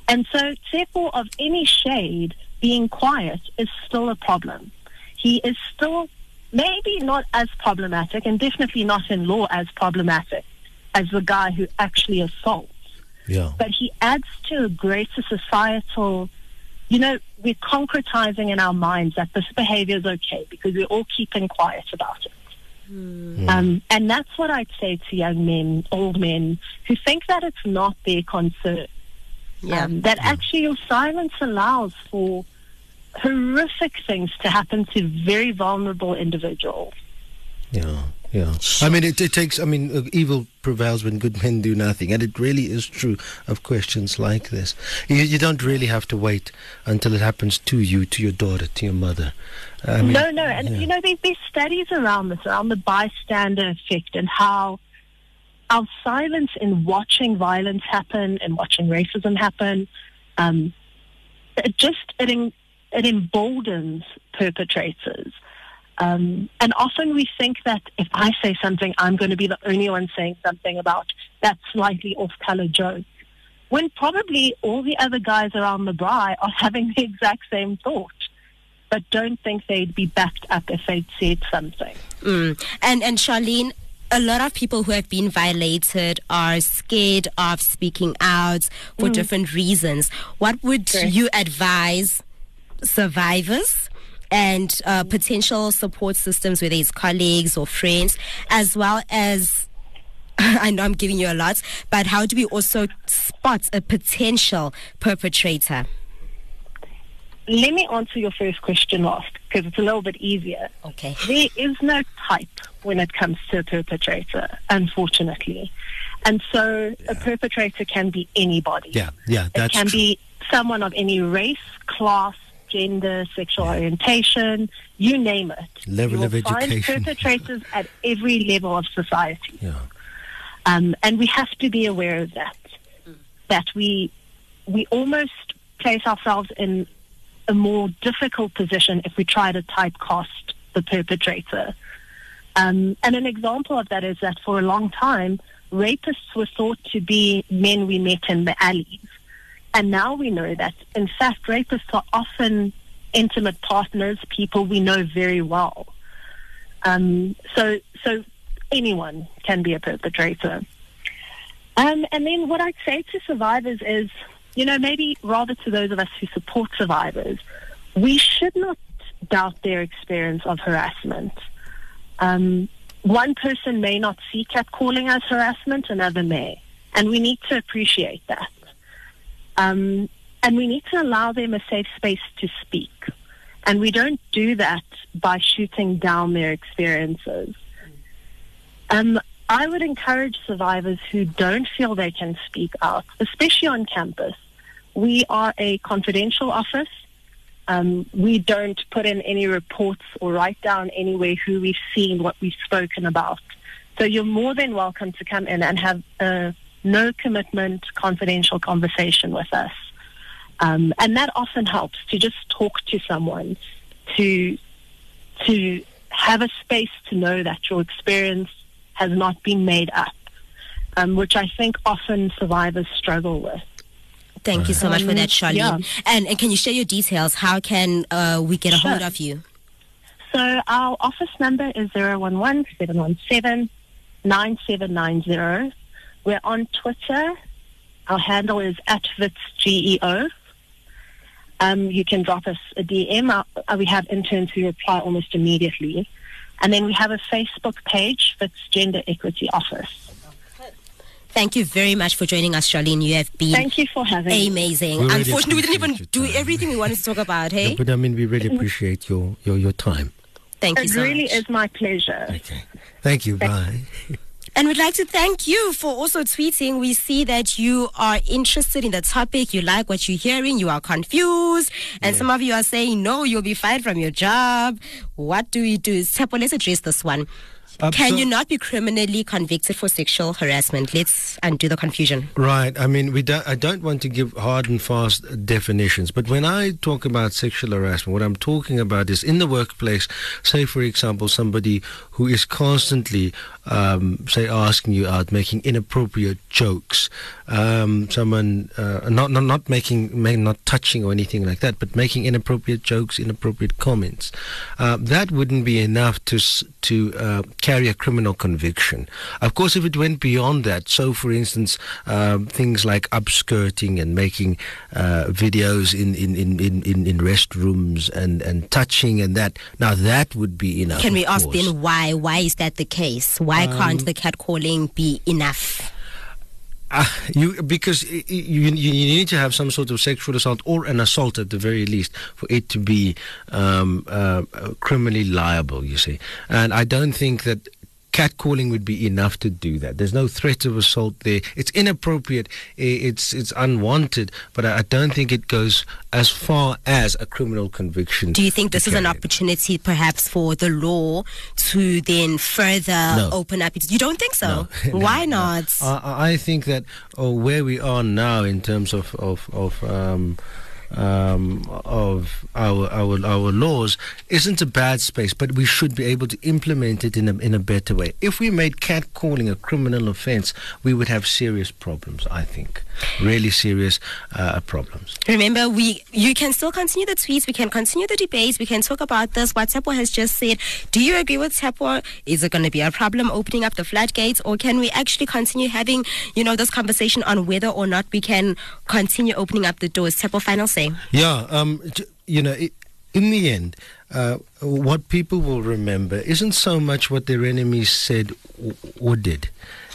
And so, therefore, of any shade, being quiet is still a problem. He is still maybe not as problematic and definitely not in law as problematic as the guy who actually assaults Yeah. but he adds to a greater societal, you know, we're concretizing in our minds that this behavior is okay because we're all keeping quiet about it. Um, and that's what I'd say to young men, old men, who think that it's not their concern. Yeah. Um, that actually your silence allows for horrific things to happen to very vulnerable individuals. Yeah, yeah. I mean, it, it takes. I mean, uh, evil prevails when good men do nothing, and it really is true of questions like this. You, you don't really have to wait until it happens to you, to your daughter, to your mother. I mean, no, no, and yeah. you know, there's, there's studies around this, around the bystander effect, and how our silence in watching violence happen and watching racism happen, um, it just it, en- it emboldens perpetrators. Um, and often we think that if I say something, I'm going to be the only one saying something about that slightly off-color joke. When probably all the other guys around the braai are having the exact same thought, but don't think they'd be backed up if they'd said something. Mm. And and Charlene, a lot of people who have been violated are scared of speaking out for different reasons. What would you advise survivors? And uh, potential support systems, whether it's colleagues or friends, as well as I know I'm giving you a lot, but how do we also spot a potential perpetrator? Let me answer your first question last because it's a little bit easier. Okay. There is no type when it comes to a perpetrator, unfortunately. And so a perpetrator can be anybody. yeah, yeah. It can true. be someone of any race, class, gender, sexual orientation, you name it. Level of will find perpetrators at every level of society. Yeah. Um, and we have to be aware of that. that we we almost place ourselves in a more difficult position if we try to typecast the perpetrator. Um, and an example of that is that for a long time, rapists were thought to be men we met in the alleys. And now we know that, in fact, rapists are often intimate partners, people we know very well. Um, so, so anyone can be a perpetrator. Um, and then what I'd say to survivors is, you know, maybe rather to those of us who support survivors, we should not doubt their experience of harassment. Um, one person may not see catcalling as harassment, another may. And we need to appreciate that. Um, and we need to allow them a safe space to speak. And we don't do that by shooting down their experiences. Um, I would encourage survivors who don't feel they can speak out, especially on campus. We are a confidential office. Um, we don't put in any reports or write down anywhere who we've seen, what we've spoken about. So you're more than welcome to come in and have a no commitment, confidential conversation with us. Um, and that often helps to just talk to someone, to to have a space to know that your experience has not been made up, um, which I think often survivors struggle with. Thank you so much for that, Charlene. yeah. And, and can you share your details? How can uh, we get a hold of you? So our office number is 011 717 9790. We're on Twitter. Our handle is at WitsGEO. Um, you can drop us a DM. Uh, uh, we have interns who reply almost immediately. And then we have a Facebook page, Wits Gender Equity Office. Thank you very much for joining us, Charlene. You have been Thank you for having me. amazing. Really Unfortunately, we didn't even do everything we wanted to talk about, hey? But I mean, we really appreciate your, your, your time. Thank you It so really much. is my pleasure. Okay. Thank you. Bye. And we'd like to thank you for also tweeting. We see that you are interested in the topic. You like what you're hearing. You are confused. And some of you are saying, no, you'll be fired from your job. What do we do? Tshepo, let's address this one. Uh, Can so- you not be criminally convicted for sexual harassment? Let's undo the confusion. Right. I mean, we don't, I don't want to give hard and fast definitions, but when I talk about sexual harassment, what I'm talking about is in the workplace, say, for example, somebody who is constantly, um, say, asking you out, making inappropriate jokes, um, someone, uh, not, not, not making, ma- not touching or anything like that, but making inappropriate jokes, inappropriate comments. Uh, that wouldn't be enough to, to uh, carry a criminal conviction. Of course, if it went beyond that, so for instance, um, things like upskirting and making uh, videos in, in, in, in, in, in restrooms and, and touching and that, now that would be enough. Can we ask course. then why? Why is that the case? Why Um, can't the catcalling be enough? Uh, you because you, you you need to have some sort of sexual assault or an assault at the very least for it to be um, uh, criminally liable. You see, and I don't think that. Catcalling would be enough to do that. There's no threat of assault there. It's inappropriate. It's it's unwanted. But I I don't think it goes as far as a criminal conviction. Do you think this is an opportunity perhaps for the law to then further No. open up? You don't think so? No. Why No, no. not? I, I think that oh, where we are now in terms of of of um, um, of our our our laws isn't a bad space, but we should be able to implement it in a in a better way. If we made catcalling a criminal offence, we would have serious problems. I think, really serious uh, problems. Remember, we you can still continue the tweets. We can continue the debates. We can talk about this. What Tshepo has just said. Do you agree with Tshepo? Is it going to be a problem opening up the floodgates, or can we actually continue having you know this conversation on whether or not we can continue opening up the doors? Tshepo, final say. Yeah, um, you know, in the end, uh, what people will remember isn't so much what their enemies said or did.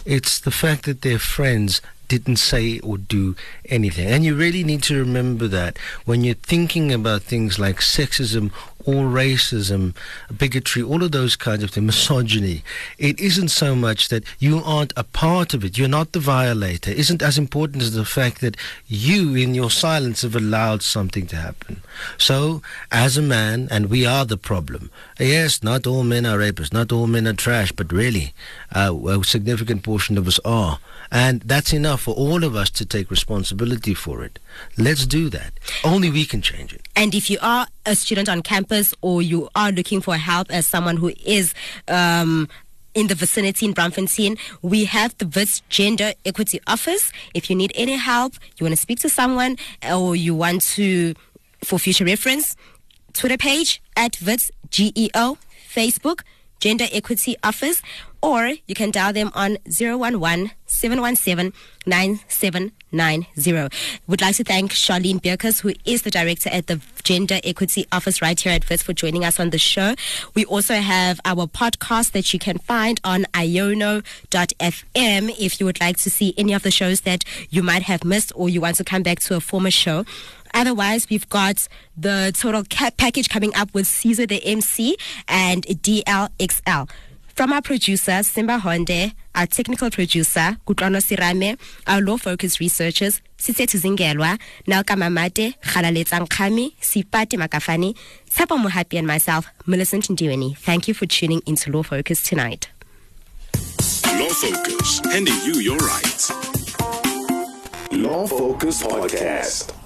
It's the fact that their friends didn't say or do anything. And you really need to remember that when you're thinking about things like sexism or racism, bigotry, all of those kinds of things, misogyny. It isn't so much that you aren't a part of it. You're not the violator. It isn't as important as the fact that you, in your silence, have allowed something to happen. So, as a man, and we are the problem. Yes, not all men are rapists. Not all men are trash. But really, uh, a significant portion of us are. And that's enough for all of us to take responsibility for it. Let's do that. Only we can change it. And if you are a student on campus or you are looking for help as someone who is um, in the vicinity in Braamfontein, we have the WITS Gender Equity Office. If you need any help, you want to speak to someone, or you want to, for future reference, Twitter page at WITS GEO, Facebook, Gender Equity Office, or you can dial them on 011 717 9790. Would like to thank Charlene Bierkes, who is the director at the Gender Equity Office right here at WITS, for joining us on the show. We also have our podcast that you can find on iono.fm if you would like to see any of the shows that you might have missed or you want to come back to a former show. Otherwise, we've got the total package coming up with Caesar the MC and DLXL. From our producer, Simba Honde, our technical producer, Kutlano Sirame, our law focus researchers, Sisethu Zingelwa, Nelka Mamate, Khalaletsang Khami, Sipati Makafani, Tshepo Muhapi, and myself, Millicent Ndiweni. Thank you for tuning into Law Focus tonight. Law Focus, handing you your rights. Law Focus Podcast.